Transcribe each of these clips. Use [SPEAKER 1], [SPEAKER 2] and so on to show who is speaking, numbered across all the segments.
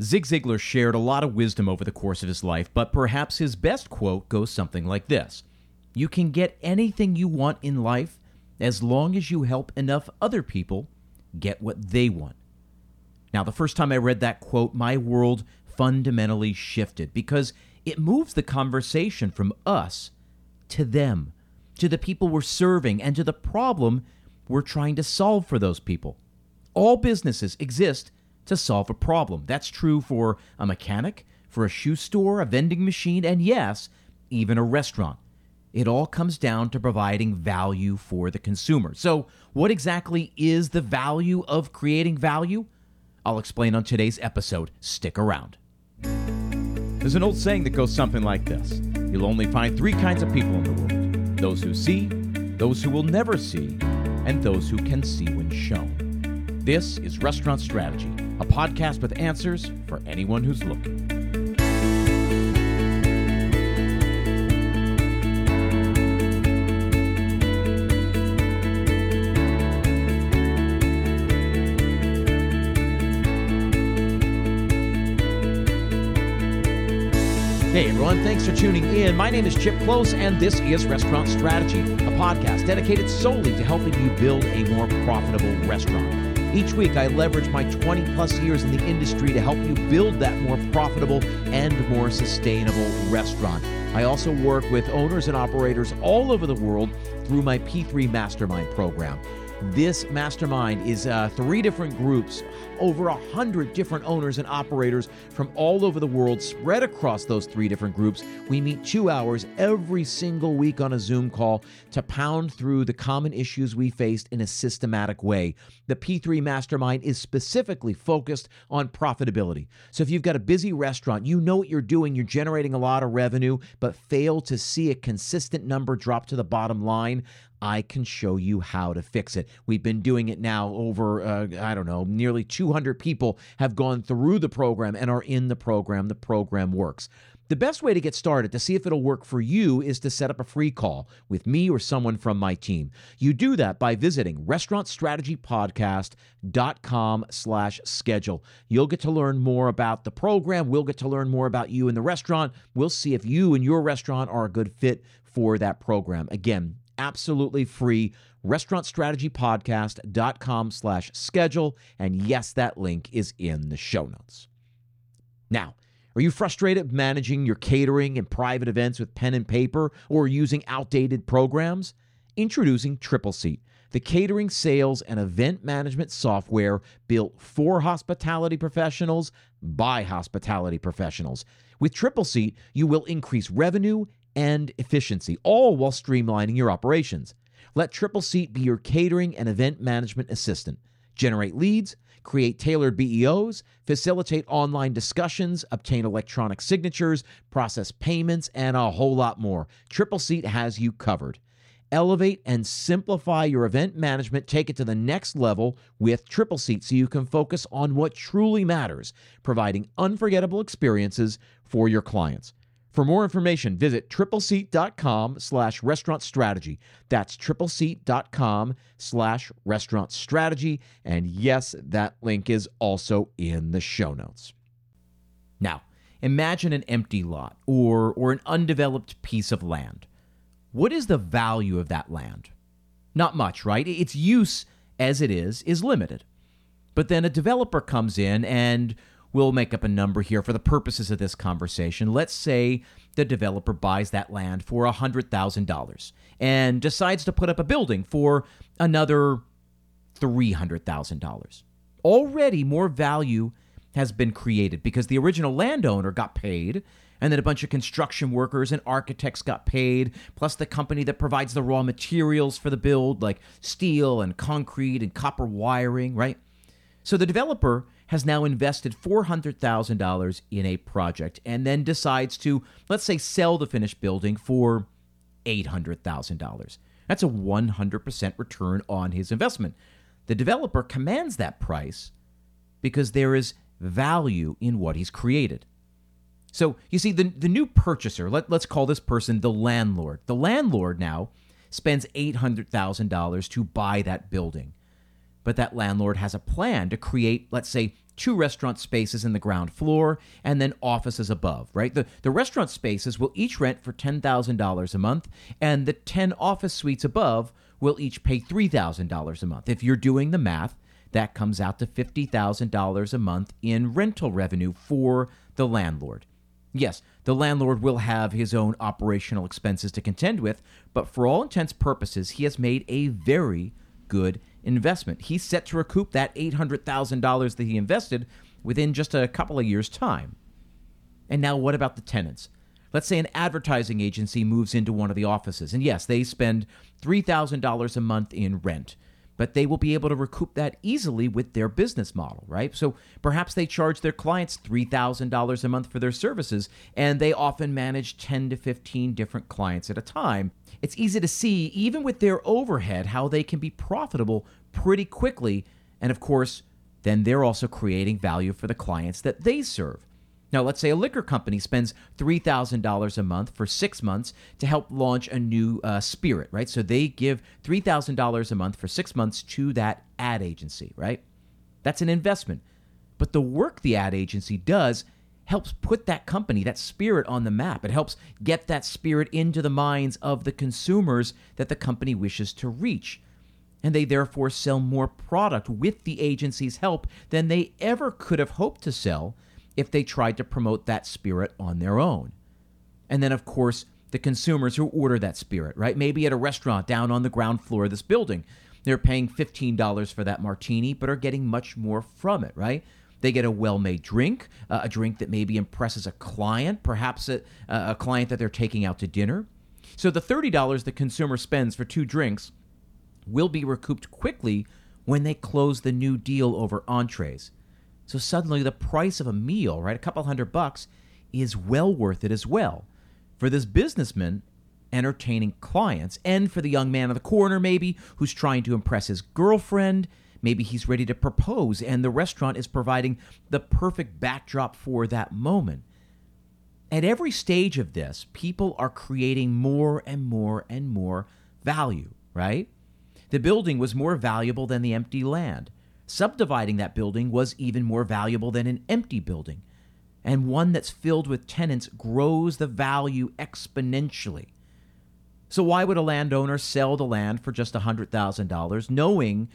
[SPEAKER 1] Zig Ziglar shared a lot of wisdom over the course of his life, but perhaps his best quote goes something like this You can get anything you want in life as long as you help enough other people get what they want. Now, the first time I read that quote, my world fundamentally shifted because it moves the conversation from us to them, to the people we're serving, and to the problem we're trying to solve for those people. All businesses exist to solve a problem. That's true for a mechanic, for a shoe store, a vending machine, and yes, even a restaurant. It all comes down to providing value for the consumer. So, what exactly is the value of creating value? I'll explain on today's episode. Stick around. There's an old saying that goes something like this You'll only find three kinds of people in the world those who see, those who will never see, and those who can see when shown. This is Restaurant Strategy, a podcast with answers for anyone who's looking. Hey everyone, thanks for tuning in. My name is Chip Klose, and this is Restaurant Strategy, a podcast dedicated solely to helping you build a more profitable restaurant. Each week, I leverage my 20 plus years in the industry to help you build that more profitable and more sustainable restaurant. I also work with owners and operators all over the world through my P3 Mastermind program. This mastermind is uh, three different groups, over a hundred different owners and operators from all over the world, spread across those three different groups. We meet two hours every single week on a Zoom call to pound through the common issues we faced in a systematic way. The P3 Mastermind is specifically focused on profitability. So if you've got a busy restaurant, you know what you're doing, you're generating a lot of revenue, but fail to see a consistent number drop to the bottom line. I can show you how to fix it. We've been doing it now over, uh, I don't know, nearly 200 people have gone through the program and are in the program. The program works. The best way to get started to see if it'll work for you is to set up a free call with me or someone from my team. You do that by visiting restaurantstrategypodcast.com slash schedule. You'll get to learn more about the program. We'll get to learn more about you in the restaurant. We'll see if you and your restaurant are a good fit for that program. Again, absolutely free. restaurantstrategypodcast.com slash schedule. And yes that link is in the show notes. Now are you frustrated managing your catering and private events with pen and paper or using outdated programs? Introducing Tripleseat the catering sales and event management software built for hospitality professionals by hospitality professionals. With Tripleseat you will increase revenue and efficiency, all while streamlining your operations. Let Tripleseat be your catering and event management assistant. Generate leads, create tailored BEOs, facilitate online discussions, obtain electronic signatures, process payments, and a whole lot more. Tripleseat has you covered. Elevate and simplify your event management. Take it to the next level with Tripleseat so you can focus on what truly matters, providing unforgettable experiences for your clients. For more information, visit tripleseat.com slash restaurant strategy. That's tripleseat.com slash restaurant strategy. And yes, that link is also in the show notes. Now, imagine an empty lot or, or an undeveloped piece of land. What is the value of that land? Not much, right? Its use as it is is limited. But then a developer comes in and We'll make up a number here for the purposes of this conversation. Let's say the developer buys that land for $100,000 and decides to put up a building for another $300,000. Already more value has been created because the original landowner got paid and then a bunch of construction workers and architects got paid, plus the company that provides the raw materials for the build, like steel and concrete and copper wiring, right? So the developer has now invested $400,000 in a project and then decides to, let's say, sell the finished building for $800,000. That's a 100% return on his investment. The developer commands that price because there is value in what he's created. So you see, the, the new purchaser, let, let's call this person the landlord. The landlord now spends $800,000 to buy that building but that landlord has a plan to create, let's say, two restaurant spaces in the ground floor and then offices above, right? The, the restaurant spaces will each rent for $10,000 a month, and the 10 office suites above will each pay $3,000 a month. If you're doing the math, that comes out to $50,000 a month in rental revenue for the landlord. Yes, the landlord will have his own operational expenses to contend with, but for all intents purposes, he has made a very good investment. He's set to recoup that $800,000 that he invested within just a couple of years' time. And now, what about the tenants? Let's say an advertising agency moves into one of the offices, and yes, they spend $3,000 a month in rent but they will be able to recoup that easily with their business model, right? So perhaps they charge their clients $3,000 a month for their services, and they often manage 10 to 15 different clients at a time. It's easy to see, even with their overhead, how they can be profitable pretty quickly. And of course, then they're also creating value for the clients that they serve. Now, let's say a liquor company spends $3,000 a month for six months to help launch a new uh, spirit, right? So they give $3,000 a month for six months to that ad agency, right? That's an investment. But the work the ad agency does helps put that company, that spirit on the map. It helps get that spirit into the minds of the consumers that the company wishes to reach. And they therefore sell more product with the agency's help than they ever could have hoped to sell if they tried to promote that spirit on their own. And then, of course, the consumers who order that spirit, right? Maybe at a restaurant down on the ground floor of this building. They're paying $15 for that martini, but are getting much more from it, right? They get a well made drink, uh, a drink that maybe impresses a client, perhaps a, a client that they're taking out to dinner. So the $30 the consumer spends for two drinks will be recouped quickly when they close the new deal over entrees. So suddenly the price of a meal, right, a couple hundred bucks, is well worth it as well. For this businessman entertaining clients, and for the young man on the corner, maybe, who's trying to impress his girlfriend. Maybe he's ready to propose, and the restaurant is providing the perfect backdrop for that moment. At every stage of this, people are creating more and more and more value, right? The building was more valuable than the empty land. Subdividing that building was even more valuable than an empty building. And one that's filled with tenants grows the value exponentially. So, why would a landowner sell the land for just $100,000 knowing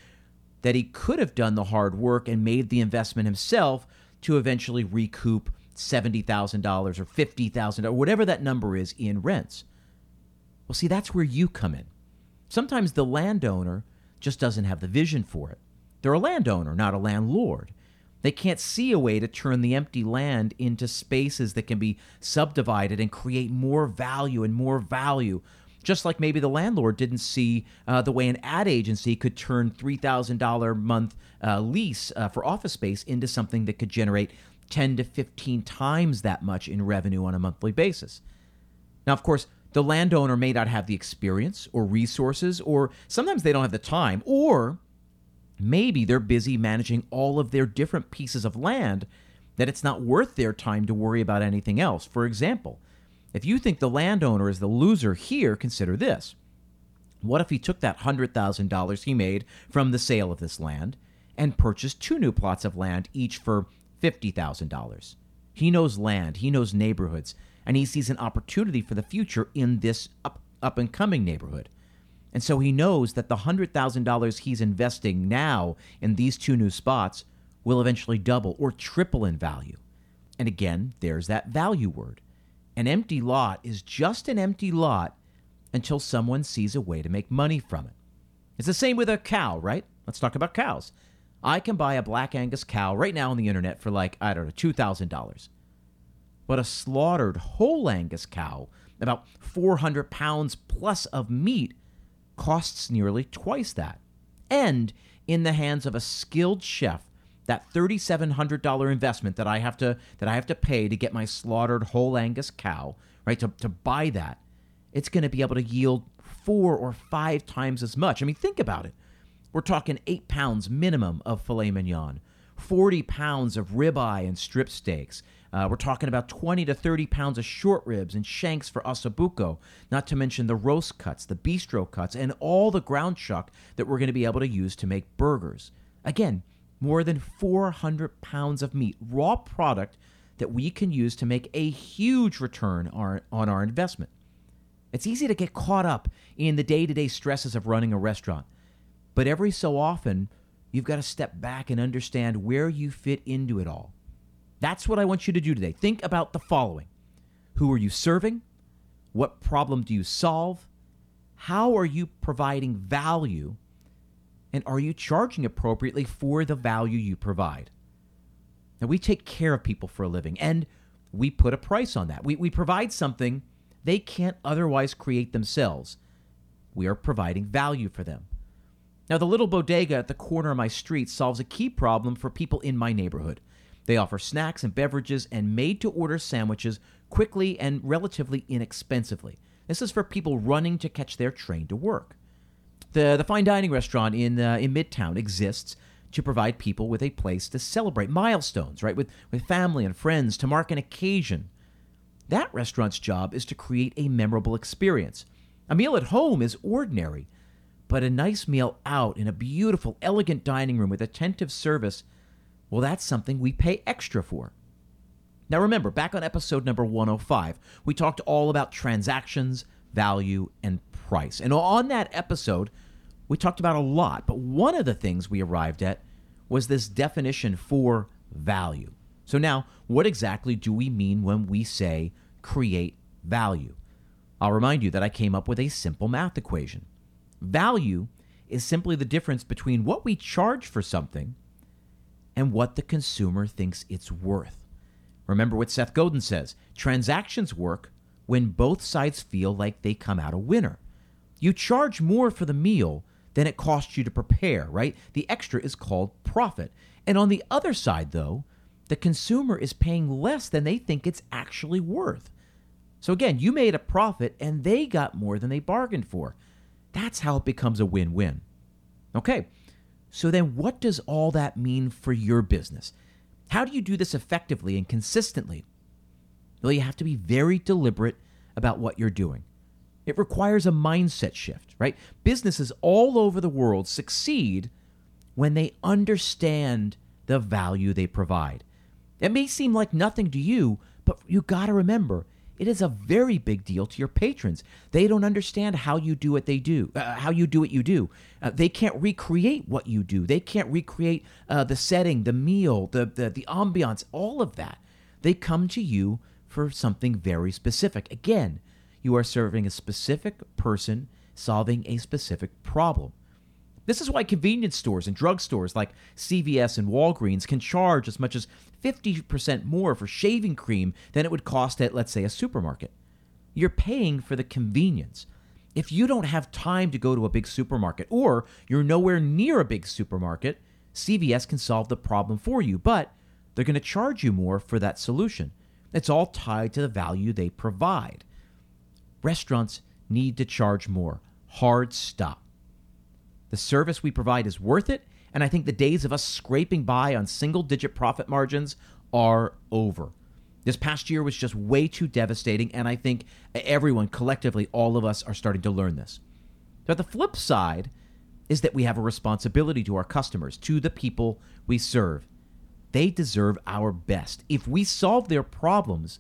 [SPEAKER 1] that he could have done the hard work and made the investment himself to eventually recoup $70,000 or $50,000 or whatever that number is in rents? Well, see, that's where you come in. Sometimes the landowner just doesn't have the vision for it. They're a landowner, not a landlord. They can't see a way to turn the empty land into spaces that can be subdivided and create more value and more value. Just like maybe the landlord didn't see uh, the way an ad agency could turn $3,000 a month uh, lease uh, for office space into something that could generate 10 to 15 times that much in revenue on a monthly basis. Now, of course, the landowner may not have the experience or resources, or sometimes they don't have the time, or Maybe they're busy managing all of their different pieces of land that it's not worth their time to worry about anything else. For example, if you think the landowner is the loser here, consider this. What if he took that $100,000 he made from the sale of this land and purchased two new plots of land, each for $50,000? He knows land, he knows neighborhoods, and he sees an opportunity for the future in this up, up and coming neighborhood. And so he knows that the $100,000 he's investing now in these two new spots will eventually double or triple in value. And again, there's that value word. An empty lot is just an empty lot until someone sees a way to make money from it. It's the same with a cow, right? Let's talk about cows. I can buy a black Angus cow right now on the internet for like, I don't know, $2,000. But a slaughtered whole Angus cow, about 400 pounds plus of meat, costs nearly twice that. And in the hands of a skilled chef, that $3700 investment that I have to that I have to pay to get my slaughtered whole Angus cow, right? To to buy that, it's going to be able to yield 4 or 5 times as much. I mean, think about it. We're talking 8 pounds minimum of filet mignon, 40 pounds of ribeye and strip steaks, uh, we're talking about 20 to 30 pounds of short ribs and shanks for ossobuco, not to mention the roast cuts, the bistro cuts, and all the ground chuck that we're going to be able to use to make burgers. Again, more than 400 pounds of meat, raw product that we can use to make a huge return on our investment. It's easy to get caught up in the day to day stresses of running a restaurant, but every so often, you've got to step back and understand where you fit into it all. That's what I want you to do today. Think about the following Who are you serving? What problem do you solve? How are you providing value? And are you charging appropriately for the value you provide? Now, we take care of people for a living and we put a price on that. We, we provide something they can't otherwise create themselves. We are providing value for them. Now, the little bodega at the corner of my street solves a key problem for people in my neighborhood. They offer snacks and beverages and made to order sandwiches quickly and relatively inexpensively. This is for people running to catch their train to work. The, the fine dining restaurant in, uh, in Midtown exists to provide people with a place to celebrate milestones, right? With, with family and friends to mark an occasion. That restaurant's job is to create a memorable experience. A meal at home is ordinary, but a nice meal out in a beautiful, elegant dining room with attentive service, well, that's something we pay extra for. Now, remember, back on episode number 105, we talked all about transactions, value, and price. And on that episode, we talked about a lot, but one of the things we arrived at was this definition for value. So, now, what exactly do we mean when we say create value? I'll remind you that I came up with a simple math equation. Value is simply the difference between what we charge for something and what the consumer thinks it's worth. Remember what Seth Godin says transactions work when both sides feel like they come out a winner. You charge more for the meal than it costs you to prepare, right? The extra is called profit. And on the other side, though, the consumer is paying less than they think it's actually worth. So again, you made a profit and they got more than they bargained for. That's how it becomes a win win. Okay, so then what does all that mean for your business? How do you do this effectively and consistently? Well, you have to be very deliberate about what you're doing. It requires a mindset shift, right? Businesses all over the world succeed when they understand the value they provide. It may seem like nothing to you, but you got to remember it is a very big deal to your patrons. They don't understand how you do what they do, uh, how you do what you do. Uh, they can't recreate what you do. They can't recreate uh, the setting, the meal, the, the the ambiance, all of that. They come to you for something very specific. Again, you are serving a specific person solving a specific problem. This is why convenience stores and drugstores like CVS and Walgreens can charge as much as 50% more for shaving cream than it would cost at, let's say, a supermarket. You're paying for the convenience. If you don't have time to go to a big supermarket or you're nowhere near a big supermarket, CVS can solve the problem for you, but they're going to charge you more for that solution. It's all tied to the value they provide. Restaurants need to charge more. Hard stop. The service we provide is worth it, and I think the days of us scraping by on single digit profit margins are over. This past year was just way too devastating, and I think everyone, collectively, all of us, are starting to learn this. But the flip side is that we have a responsibility to our customers, to the people we serve. They deserve our best. If we solve their problems,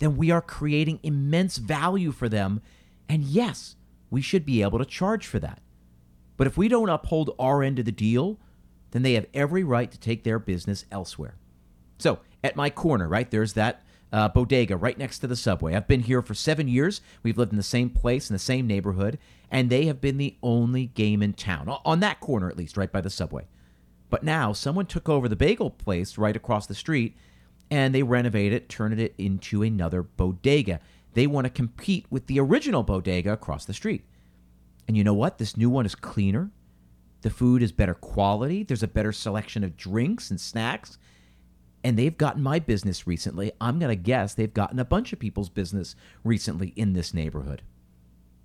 [SPEAKER 1] then we are creating immense value for them. And yes, we should be able to charge for that. But if we don't uphold our end of the deal, then they have every right to take their business elsewhere. So, at my corner, right, there's that uh, bodega right next to the subway. I've been here for seven years. We've lived in the same place, in the same neighborhood, and they have been the only game in town, on that corner at least, right by the subway. But now someone took over the bagel place right across the street and they renovated it, turned it into another bodega. They want to compete with the original bodega across the street. And you know what? This new one is cleaner. The food is better quality. There's a better selection of drinks and snacks. And they've gotten my business recently. I'm going to guess they've gotten a bunch of people's business recently in this neighborhood.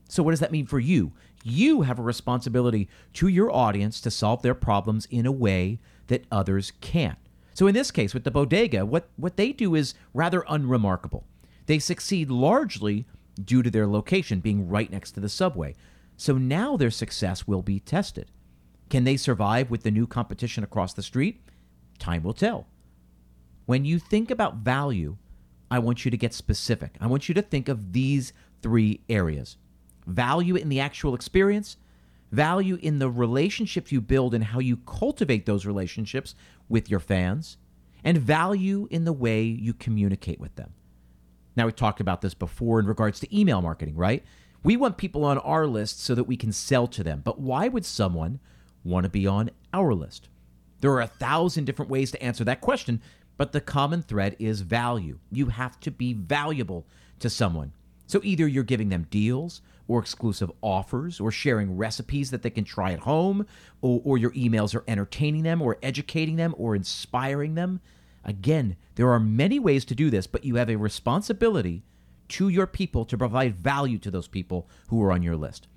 [SPEAKER 1] So, what does that mean for you? You have a responsibility to your audience to solve their problems in a way that others can't. So in this case, with the bodega, what, what they do is rather unremarkable. They succeed largely due to their location being right next to the subway. So now their success will be tested. Can they survive with the new competition across the street? Time will tell. When you think about value, I want you to get specific. I want you to think of these three areas value in the actual experience, value in the relationships you build and how you cultivate those relationships with your fans, and value in the way you communicate with them. Now, we talked about this before in regards to email marketing, right? We want people on our list so that we can sell to them. But why would someone want to be on our list? There are a thousand different ways to answer that question, but the common thread is value. You have to be valuable to someone. So either you're giving them deals or exclusive offers or sharing recipes that they can try at home, or, or, your emails are entertaining them or educating them or inspiring them. Again, there are many ways to do this, but you have a responsibility to your people to provide value to those people who are on your list.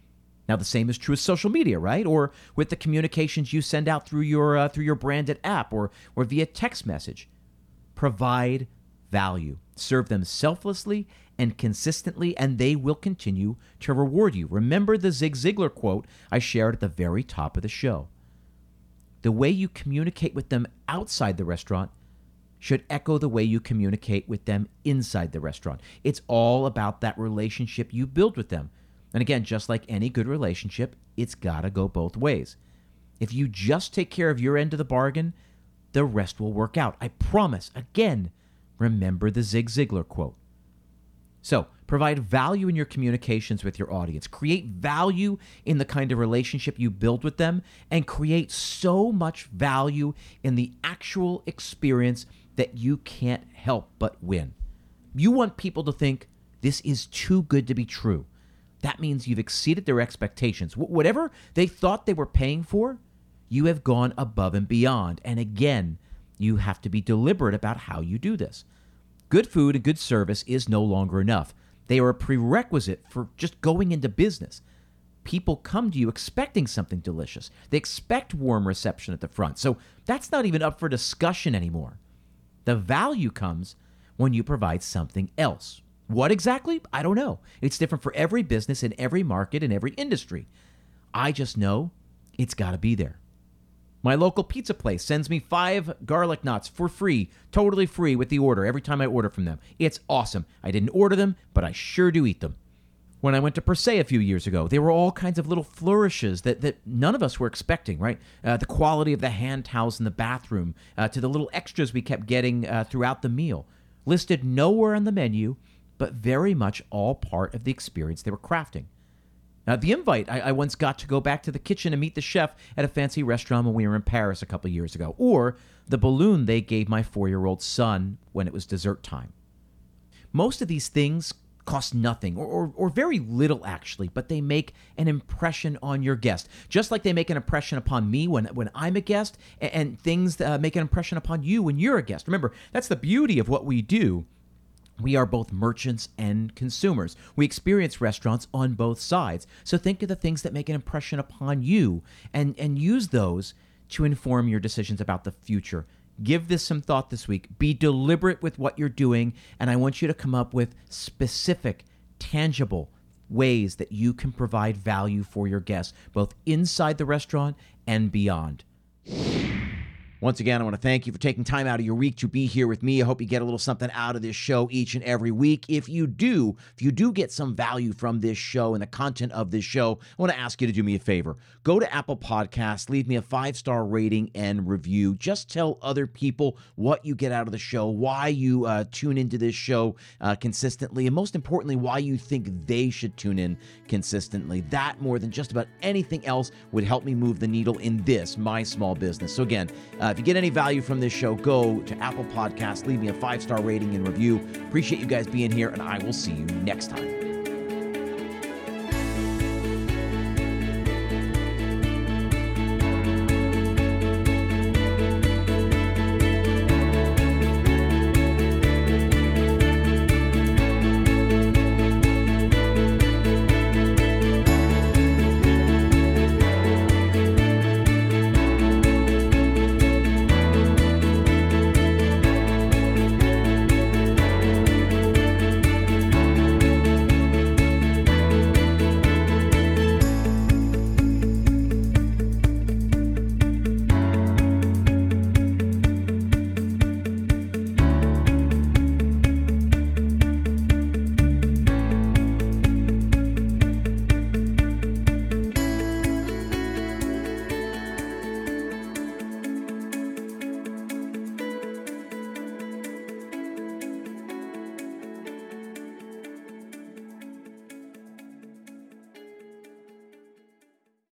[SPEAKER 1] Now, the same is true with social media, right? Or with the communications you send out through your uh, through your branded app or or via text message. Provide value. Serve them selflessly and consistently, and they will continue to reward you. Remember the Zig Ziglar quote I shared at the very top of the show. The way you communicate with them outside the restaurant should echo the way you communicate with them inside the restaurant. It's all about that relationship you build with them. And again, just like any good relationship, it's got to go both ways. If you just take care of your end of the bargain, the rest will work out. I promise. Again, remember the Zig Ziglar quote. So, provide value in your communications with your audience. Create value in the kind of relationship you build with them, and create so much value in the actual experience that you can't help but win. You want people to think this is too good to be true. That means you've exceeded their expectations. whatever they thought they were paying for, you have gone above and beyond. And again, you have to be deliberate about how you do this. Good food and good service is no longer enough. They are a prerequisite for just going into business. People come to you expecting something delicious. They expect warm reception at the front. So that's not even up for discussion anymore. The value comes when you provide something else. What exactly? I don't know. It's different for every business in every market in every industry. I just know it's got to be there. My local pizza place sends me five garlic knots for free, totally free with the order every time I order from them. It's awesome. I didn't order them, but I sure do eat them. When I went to Per Se a few years ago, there were all kinds of little flourishes that, that none of us were expecting, right? Uh, the quality of the hand towels in the bathroom, uh, to the little extras we kept getting uh, throughout the meal. Listed nowhere on the menu, but very much all part of the experience they were crafting. Now, the invite, I, I, once got to go back to the kitchen and meet the chef at a fancy restaurant when we were in Paris a couple years ago, or the balloon they gave my four year old son when it was dessert time. Most of these things cost nothing or, or, or, very little actually, but they make an impression on your guest. Just like they make an impression upon me when, when I'm a guest, and, and things uh, make an impression upon you when you're a guest. Remember, that's the beauty of what we do. We are both merchants and consumers. We experience restaurants on both sides. So think of the things that make an impression upon you and, and use those to inform your decisions about the future. Give this some thought this week. Be deliberate with what you're doing, and I want you to come up with specific, tangible ways that you can provide value for your guests, both inside the restaurant and beyond. Once again, I want to thank you for taking time out of your week to be here with me. I hope you get a little something out of this show each and every week. If you do, if you do get some value from this show and the content of this show, I want to ask you to do me a favor. Go to Apple Podcasts, leave me a five star rating and review. Just tell other people what you get out of the show, why you uh, tune into this show uh, consistently, and most importantly, why you think they should tune in consistently. That, more than just about anything else, would help me move the needle in this, my small business. So, again, uh, if you get any value from this show, go to Apple Podcasts, leave me a five star rating and review. Appreciate you guys being here, and I will see you next time.